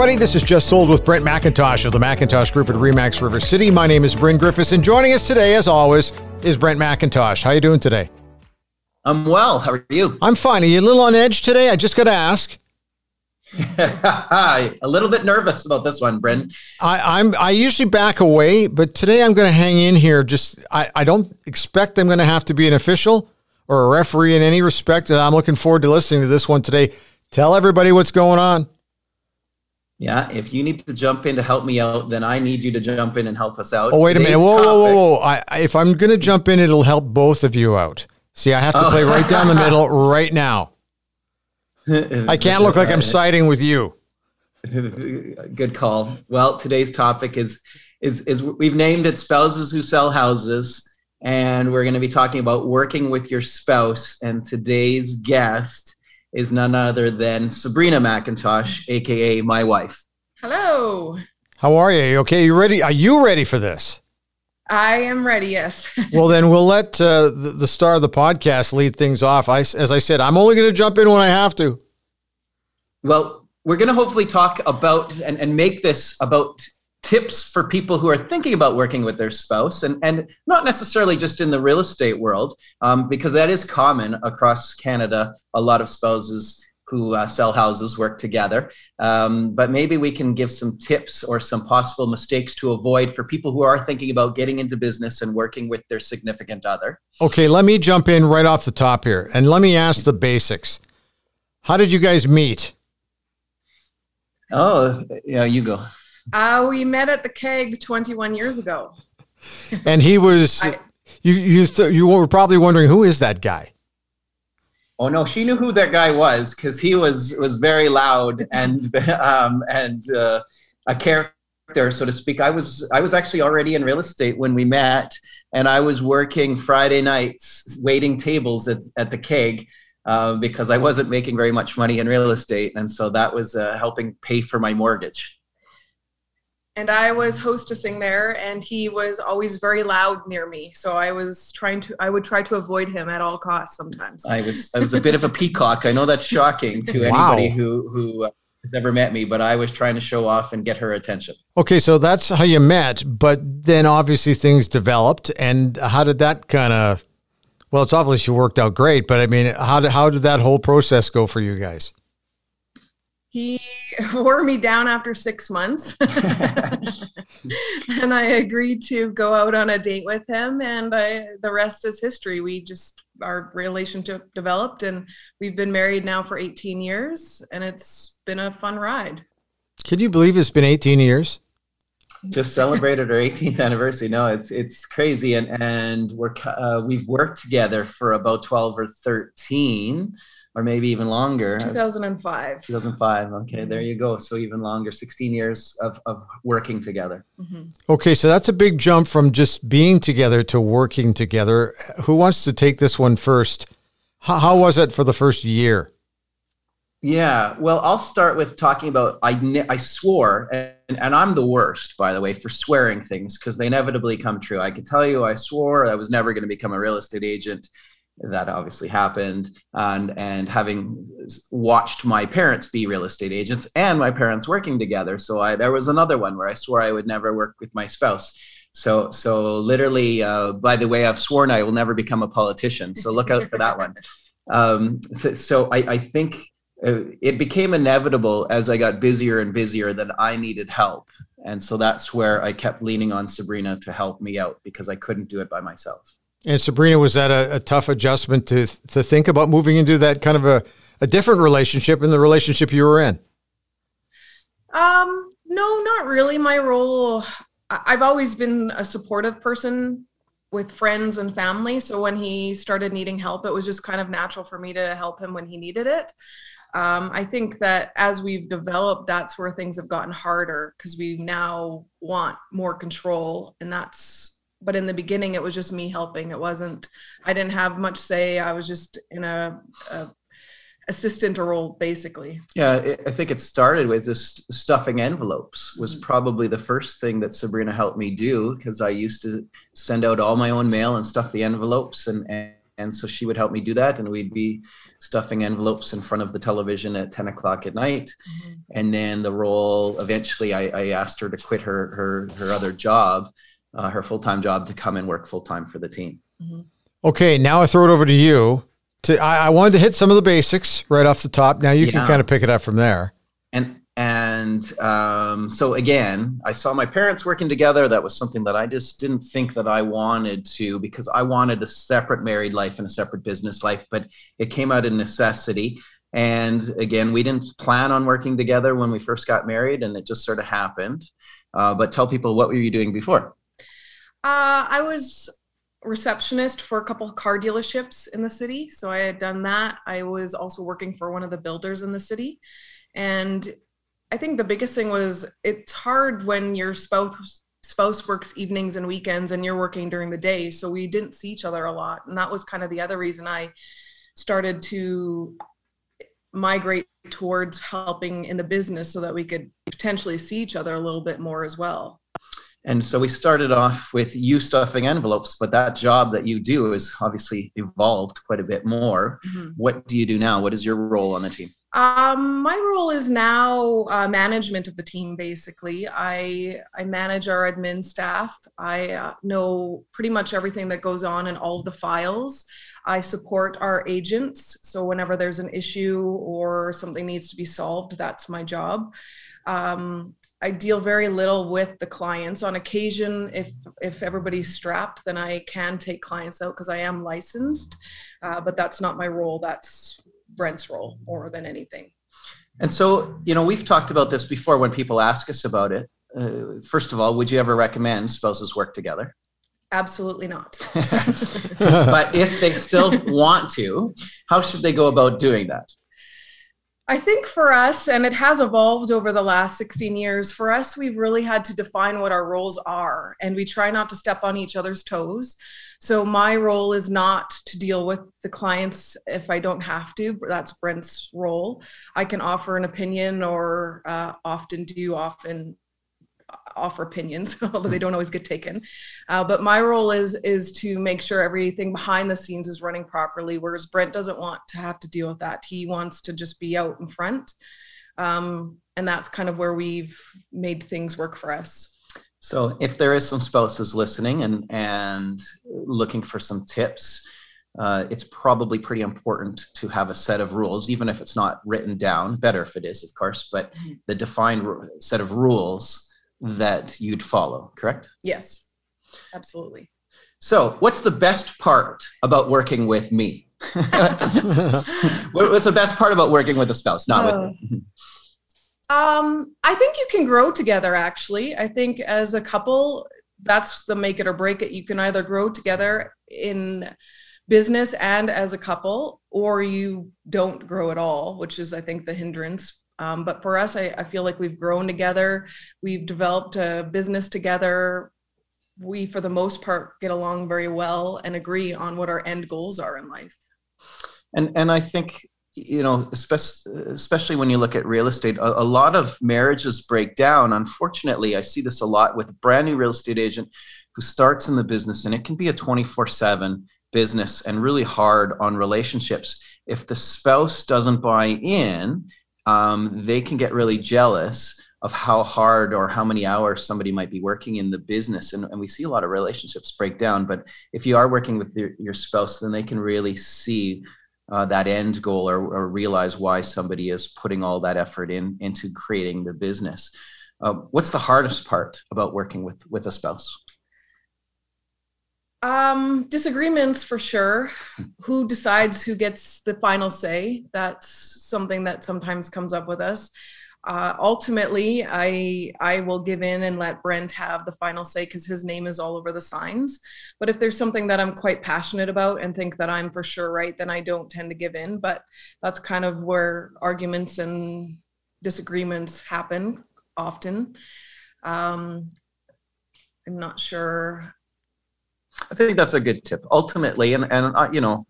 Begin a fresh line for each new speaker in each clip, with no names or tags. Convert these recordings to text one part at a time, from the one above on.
Everybody, this is Just Sold with Brent McIntosh of the McIntosh Group at Remax River City. My name is Bryn Griffiths, and joining us today, as always, is Brent McIntosh. How are you doing today?
I'm well. How are you?
I'm fine. Are you a little on edge today? I just got to ask.
a little bit nervous about this one, Bryn.
I, I'm I usually back away, but today I'm going to hang in here. Just I, I don't expect I'm going to have to be an official or a referee in any respect. I'm looking forward to listening to this one today. Tell everybody what's going on.
Yeah, if you need to jump in to help me out, then I need you to jump in and help us out.
Oh, wait Today's a minute. Whoa, topic, whoa, whoa, whoa. I, if I'm going to jump in, it'll help both of you out. See, I have to oh. play right down the oh. middle right now. I can't look like I'm siding with you.
Good call. Well, today's topic is is is we've named it spouses who sell houses and we're going to be talking about working with your spouse and today's guest is none other than Sabrina McIntosh, aka my wife.
Hello.
How are you? Okay, you ready? Are you ready for this?
I am ready. Yes.
well, then we'll let uh, the, the, star of the podcast lead things off. I, as I said, I'm only going to jump in when I have to.
Well, we're going to hopefully talk about and, and make this about tips for people who are thinking about working with their spouse and, and not necessarily just in the real estate world um, because that is common across canada. A lot of spouses who uh, sell houses work together. Um, but maybe we can give some tips or some possible mistakes to avoid for people who are thinking about getting into business and working with their significant other.
Okay let me jump in right off the top here and let me ask the basics. How did you guys meet?
Oh yeah you go
uh, we met at the keg 21 years ago.
and he was, I, you you th- you were probably wondering who is that guy.
Oh no, she knew who that guy was because he was was very loud and um, and uh, a character, so to speak. I was I was actually already in real estate when we met, and I was working Friday nights waiting tables at, at the keg. Uh, because I wasn't making very much money in real estate, and so that was uh, helping pay for my mortgage
and I was hostessing there, and he was always very loud near me. So I was trying to, I would try to avoid him at all costs. Sometimes
I was, I was a bit of a peacock. I know that's shocking to wow. anybody who who uh, has ever met me, but I was trying to show off and get her attention.
Okay, so that's how you met, but then obviously things developed, and how did that kind of? Well, it's obviously she worked out great, but I mean, how did how did that whole process go for you guys?
He wore me down after six months. And i agreed to go out on a date with him and I, the rest is history. We just our relationship developed and we've been married now for 18 years and it's been a fun ride.
Can you believe it's been 18 years?
Just celebrated our 18th anniversary. No it's it's crazy and and we're uh, we've worked together for about 12 or 13 or maybe even longer.
2005.
2005. Okay, there you go. So even longer, 16 years of, of working together.
Mm-hmm. Okay, so that's a big jump from just being together to working together. Who wants to take this one first? How, how was it for the first year?
Yeah, well, I'll start with talking about I I swore, and, and I'm the worst, by the way, for swearing things because they inevitably come true. I could tell you I swore I was never going to become a real estate agent that obviously happened. And and having watched my parents be real estate agents and my parents working together. So i there was another one where i swore i would never work with my spouse. So so literally uh, by the way i've sworn i will never become a politician. So look out for that one. Um, so, so I, I think uh, it became inevitable as i got busier and busier that i needed help. And so that's where i kept leaning on sabrina to help me out because i couldn't do it by myself
and Sabrina, was that a, a, tough adjustment to to think about moving into that kind of a, a different relationship in the relationship you were in?
Um, no, not really. My role, I've always been a supportive person with friends and family. So when he started needing help, it was just kind of natural for me to help him when he needed it. Um, I think that as we've developed, that's where things have gotten harder because we now want more control, and that's but in the beginning it was just me helping it wasn't i didn't have much say i was just in a, a assistant role basically
yeah it, i think it started with just stuffing envelopes was mm-hmm. probably the first thing that sabrina helped me do because i used to send out all my own mail and stuff the envelopes and, and and so she would help me do that, and we'd be stuffing envelopes in front of the television at 10 o'clock at night. Mm-hmm. And then the role, eventually, I, I, asked her to quit her her her other job, uh, her full time job, to come and work full time for the team.
Mm-hmm. Okay, now I throw it over to you. To I, I, wanted to hit some of the basics right off the top. Now you yeah. can kind of pick it up from there.
And and um, so again i saw my parents working together that was something that i just didn't think that i wanted to because i wanted a separate married life and a separate business life but it came out of necessity and again we didn't plan on working together when we first got married and it just sort of happened uh, but tell people what were you doing before
uh, i was receptionist for a couple car dealerships in the city so i had done that i was also working for one of the builders in the city and I think the biggest thing was it's hard when your spouse spouse works evenings and weekends and you're working during the day. So we didn't see each other a lot. And that was kind of the other reason I started to migrate towards helping in the business so that we could potentially see each other a little bit more as well.
And so we started off with you stuffing envelopes, but that job that you do is obviously evolved quite a bit more. Mm-hmm. What do you do now? What is your role on the team?
Um, my role is now uh, management of the team. Basically, I I manage our admin staff. I uh, know pretty much everything that goes on in all of the files. I support our agents. So whenever there's an issue or something needs to be solved, that's my job. Um, I deal very little with the clients. On occasion, if if everybody's strapped, then I can take clients out because I am licensed. Uh, but that's not my role. That's Brent's role more than anything.
And so, you know, we've talked about this before when people ask us about it. Uh, first of all, would you ever recommend spouses work together?
Absolutely not.
but if they still want to, how should they go about doing that?
I think for us, and it has evolved over the last 16 years, for us, we've really had to define what our roles are, and we try not to step on each other's toes. So my role is not to deal with the clients if I don't have to. That's Brent's role. I can offer an opinion, or uh, often do often offer opinions, although they don't always get taken. Uh, but my role is is to make sure everything behind the scenes is running properly. Whereas Brent doesn't want to have to deal with that. He wants to just be out in front, um, and that's kind of where we've made things work for us.
So if there is some spouses listening and and looking for some tips, uh, it's probably pretty important to have a set of rules, even if it's not written down. Better if it is, of course, but mm-hmm. the defined set of rules that you'd follow. Correct?
Yes, absolutely.
So, what's the best part about working with me? what's the best part about working with a spouse, not uh, with me?
Um, I think you can grow together. Actually, I think as a couple, that's the make it or break it. You can either grow together in business and as a couple, or you don't grow at all, which is, I think, the hindrance. Um, but for us, I, I feel like we've grown together. We've developed a business together. We, for the most part, get along very well and agree on what our end goals are in life.
And and I think you know, especially when you look at real estate, a, lot of marriages break down. Unfortunately, I see this a lot with a brand new real estate agent who starts in the business, and it can be a 24 7 business and really hard on relationships. If the spouse doesn't buy in, um, they can get really jealous of how hard or how many hours somebody might be working in the business. And, and we see a lot of relationships break down. But if you are working with your, your spouse, then they can really see uh, that end goal or, or, realize why somebody is putting all that effort in into creating the business. Uh, what's the hardest part about working with with a spouse?
Um, disagreements for sure. Who decides who gets the final say? That's something that sometimes comes up with us uh, ultimately i i will give in and let brent have the final say because his name is all over the signs but if there's something that i'm quite passionate about and think that i'm for sure right then i don't tend to give in but that's kind of where arguments and disagreements happen often um, i'm not sure
i think that's a good tip ultimately and and uh, you know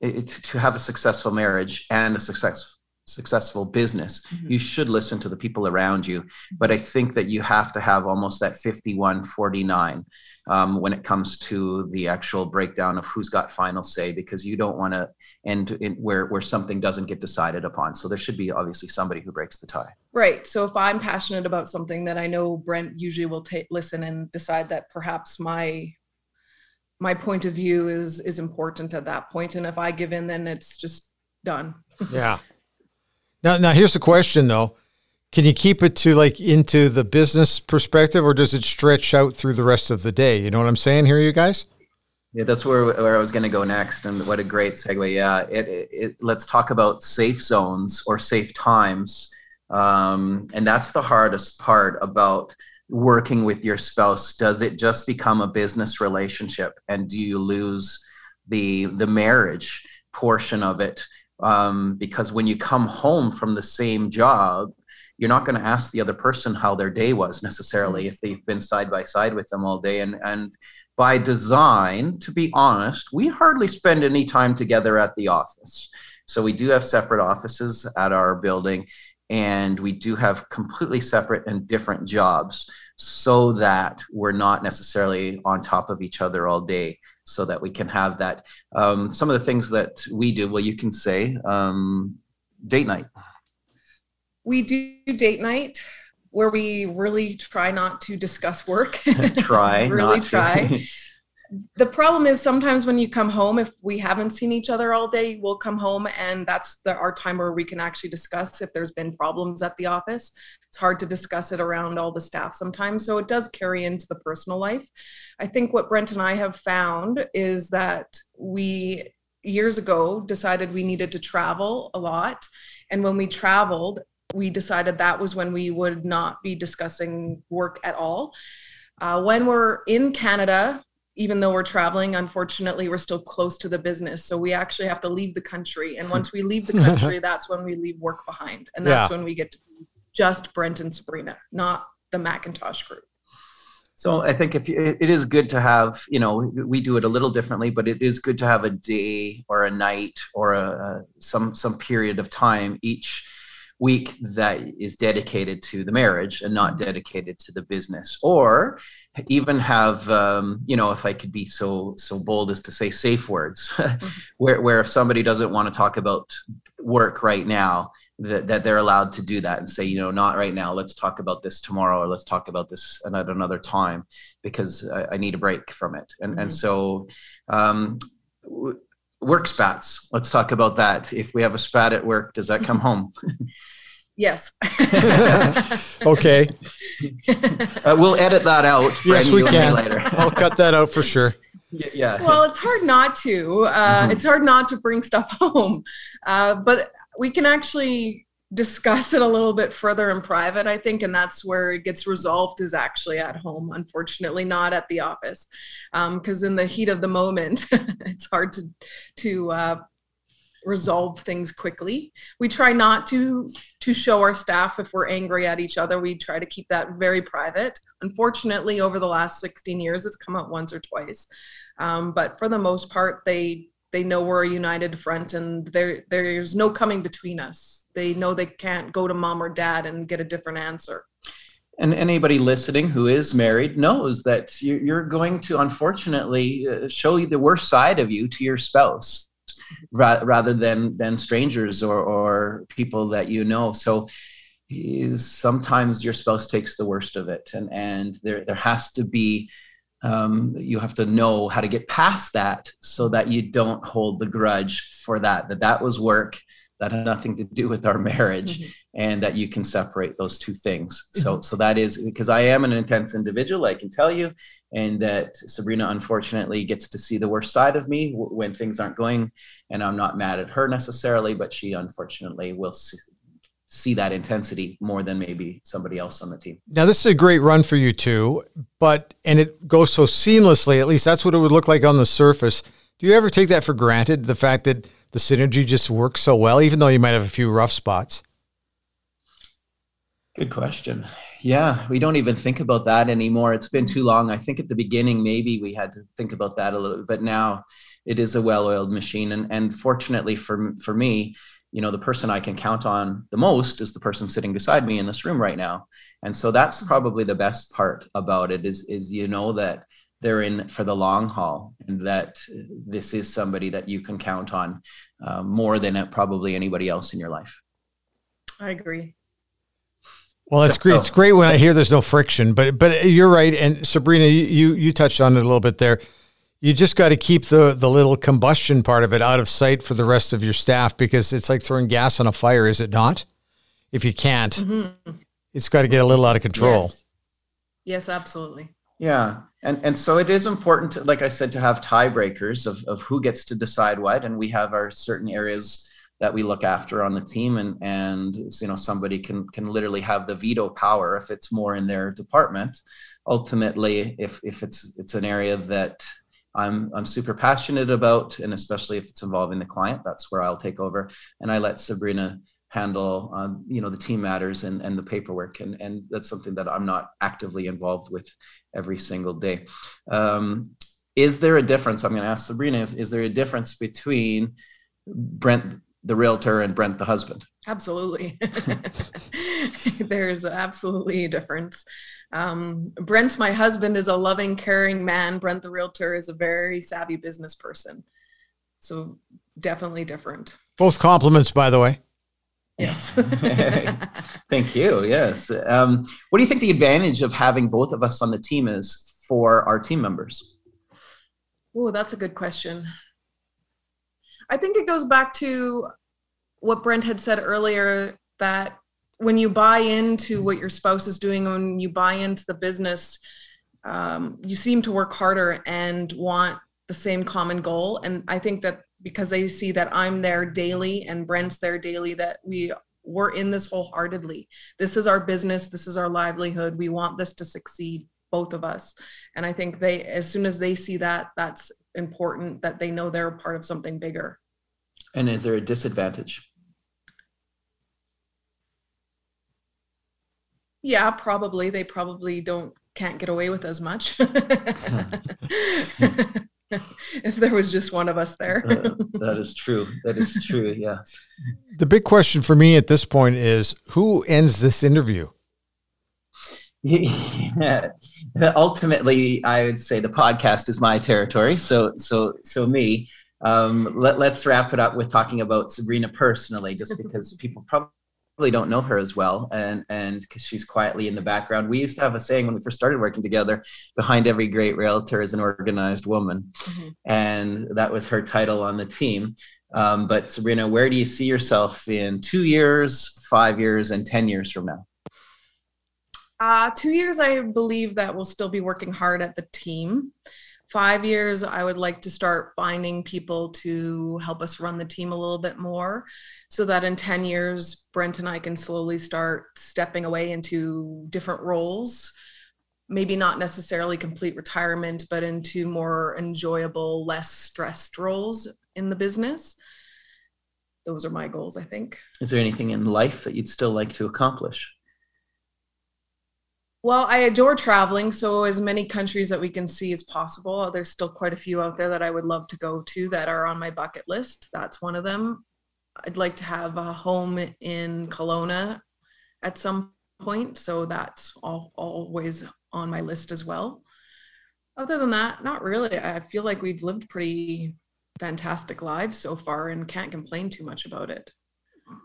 it, to have a successful marriage and a success successful business, mm-hmm. you should listen to the people around you. But I think that you have to have almost that 51 49 um, when it comes to the actual breakdown of who's got final say, because you don't want to end in where, where something doesn't get decided upon. So there should be obviously somebody who breaks the tie.
Right. So if I'm passionate about something that I know Brent usually will take listen and decide that perhaps my my point of view is is important at that point and if i give in then it's just done.
Yeah. Now now here's the question though. Can you keep it to like into the business perspective or does it stretch out through the rest of the day? You know what i'm saying here you guys?
Yeah that's where, where i was going to go next and what a great segue. Yeah it, it, it let's talk about safe zones or safe times. Um, and that's the hardest part about working with your spouse does it just become a business relationship? And do you lose the the marriage portion of it? Um, because when you come home from the same job you're not going to ask the other person how their day was necessarily if they've been side by side with them all day. And and by design to be honest we hardly spend any time together at the office. So we do have separate offices at our building and we do have completely separate and different jobs so that we're not necessarily on top of each other all day so that we can have that. Um, some of the things that we do well you can say um, date night.
We do date night where we really try not to discuss work.
Try
really try the problem is sometimes when you come home if we haven't seen each other all day we'll come home and that's the, our time where we can actually discuss if there's been problems at the office. It's hard to discuss it around all the staff sometimes so it does carry into the personal life. I think what brent and i have found is that we years ago decided we needed to travel a lot and when we traveled we decided that was when we would not be discussing work at all. Uh, when we're in Canada, even though we're traveling, unfortunately, we're still close to the business. So we actually have to leave the country. And hmm. once we leave the country, that's when we leave work behind. And that's yeah. when we get to just Brent and Sabrina, not the McIntosh group.
So I think if you, it is good to have, you know, we do it a little differently, but it is good to have a day or a night or a, some some period of time each week that is dedicated to the marriage and not dedicated to the business or even have um, you know if i could be so so bold as to say safe words mm-hmm. where, where if somebody doesn't want to talk about work right now that, that they're allowed to do that and say you know not right now let's talk about this tomorrow or let's talk about this at another time because i, I need a break from it and mm-hmm. and so um, work spats let's talk about that if we have a spat at work does that come home
Yes.
okay.
Uh, we'll edit that out.
Yes, we can. Later. I'll cut that out for sure.
Yeah.
Well, it's hard not to. Uh, mm-hmm. It's hard not to bring stuff home, uh, but we can actually discuss it a little bit further in private i think and that's where it gets resolved is actually at home unfortunately not at the office because um, in the heat of the moment it's hard to to uh, resolve things quickly. We try not to to show our staff if we're angry at each other. We try to keep that very private. Unfortunately, over the last 16 years, it's come up once or twice. Um, but for the most part, they they know we're a united front, and there there's no coming between us. They know they can't go to mom or dad and get a different answer.
And anybody listening who is married knows that you're going to unfortunately uh, show the worst side of you to your spouse rather than than strangers or or people that you know. So sometimes your spouse takes the worst of it, and and there there has to be um, you have to know how to get past that so that you don't hold the grudge for that that that was work that has nothing to do with our marriage mm-hmm. and that you can separate those two things so mm-hmm. so that is because i am an intense individual i can tell you and that sabrina unfortunately gets to see the worst side of me w- when things aren't going and i'm not mad at her necessarily but she unfortunately will see, see that intensity more than maybe somebody else on the team
now this is a great run for you too but and it goes so seamlessly at least that's what it would look like on the surface do you ever take that for granted the fact that the synergy just works so well, even though you might have a few rough spots?
Good question. Yeah, we don't even think about that anymore. It's been too long. I think at the beginning, maybe we had to think about that a little bit, but now it is a well-oiled machine. And, and fortunately for, for me, you know, the person I can count on the most is the person sitting beside me in this room right now. And so that's probably the best part about it is, is, you know, that they're in for the long haul and that this is somebody that you can count on uh, more than probably anybody else in your life.
I agree.
Well, it's great. It's great when I hear there's no friction, but but you're right. And Sabrina, you you touched on it a little bit there. You just got to keep the the little combustion part of it out of sight for the rest of your staff because it's like throwing gas on a fire, is it not? If you can't, mm-hmm. it's got to get a little out of control.
Yes. yes, absolutely.
Yeah, and and so it is important, to, like I said, to have tiebreakers of of who gets to decide what, and we have our certain areas that we look after on the team and and you know somebody can can literally have the veto power if it's more in their department. Ultimately if if it's it's an area that I'm I'm super passionate about and especially if it's involving the client that's where I'll take over. And I let Sabrina handle um, you know the team matters and and the paperwork and and that's something that I'm not actively involved with every single day um, is there a difference I'm going to ask Sabrina is, is there a difference between Brent the realtor and Brent the husband.
Absolutely. There's absolutely a difference. Um, Brent, my husband, is a loving, caring man. Brent the realtor is a very savvy business person. So definitely different.
Both compliments, by the way.
Yes.
Thank you. Yes. Um, what do you think the advantage of having both of us on the team is for our team members?
Oh, that's a good question. I think it goes back to what Brent had said earlier that when you buy into what your spouse is doing, when you buy into the business, um, you seem to work harder and want the same common goal. And I think that because they see that I'm there daily and Brent's there daily, that we we're in this wholeheartedly. This is our business. This is our livelihood. We want this to succeed, both of us. And I think they, as soon as they see that, that's important that they know they're a part of something bigger.
And is there a disadvantage?
Yeah, probably. They probably don't can't get away with as much. if there was just one of us there.
uh, that is true. That is true. Yes.
The big question for me at this point is who ends this interview?
Yeah. Ultimately, I would say the podcast is my territory. So, so, so me. Um, let, let's wrap it up with talking about Sabrina personally, just because people probably really don't know her as well and and because she's quietly in the background. We used to have a saying when we first started working together behind every great realtor is an organized woman. Mm-hmm. and that was her title on the team. Um, but sabrina where do you see yourself in two years five years and ten years from now?
Uh, two years i believe that we'll still be working hard at the team five years, I would like to start finding people to help us run the team a little bit more so that in 10 years, Brent and I can slowly start stepping away into different roles. Maybe not necessarily complete retirement, but into more enjoyable, less stressed roles in the business. Those are my goals, I think.
Is there anything in life that you'd still like to accomplish?
Well, I adore traveling, so as many countries that we can see as possible. Uh, there's still quite a few out there that I would love to go to that are on my bucket list. That's one of them. I'd like to have a home in Kelowna at some point, so that's all, always on my list as well. Other than that, not really. I feel like we've lived pretty fantastic lives so far and can't complain too much about it.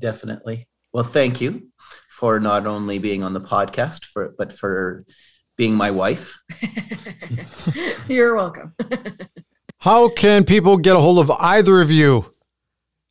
Definitely. Well, thank you for not only being on the podcast, for but for being my wife.
You're welcome.
How can people get a hold of either of you?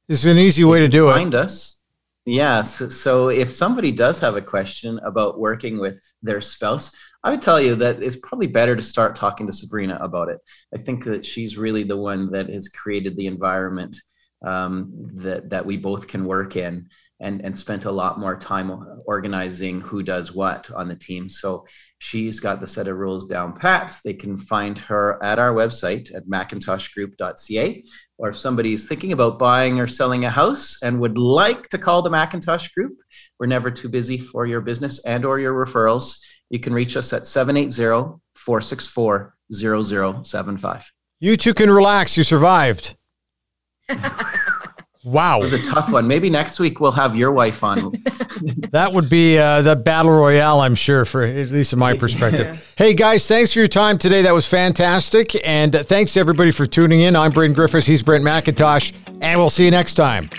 This is an easy way to do
find it. Find us. Yes. So if somebody does have a question about working with their spouse, I would tell you that it's probably better to start talking to Sabrina about it. I think that she's really the one that has created the environment um, that that we both can work in and and spent a lot more time organizing who does what on the team. So she's got the set of rules down pat. They can find her at our website at macintoshgroup.ca. Or if somebody's thinking about buying or selling a house and would like to call the McIntosh Group, we're never too busy for your business and or your referrals. You can reach us at 780-464-0075.
You two can relax. You survived. Wow.
It was a tough one. Maybe next week we'll have your wife on.
that would be uh, the battle royale, I'm sure, for at least in my perspective. yeah. Hey, guys, thanks for your time today. That was fantastic. And uh, thanks everybody for tuning in. I'm Braden Griffiths. He's Brent McIntosh. And we'll see you next time.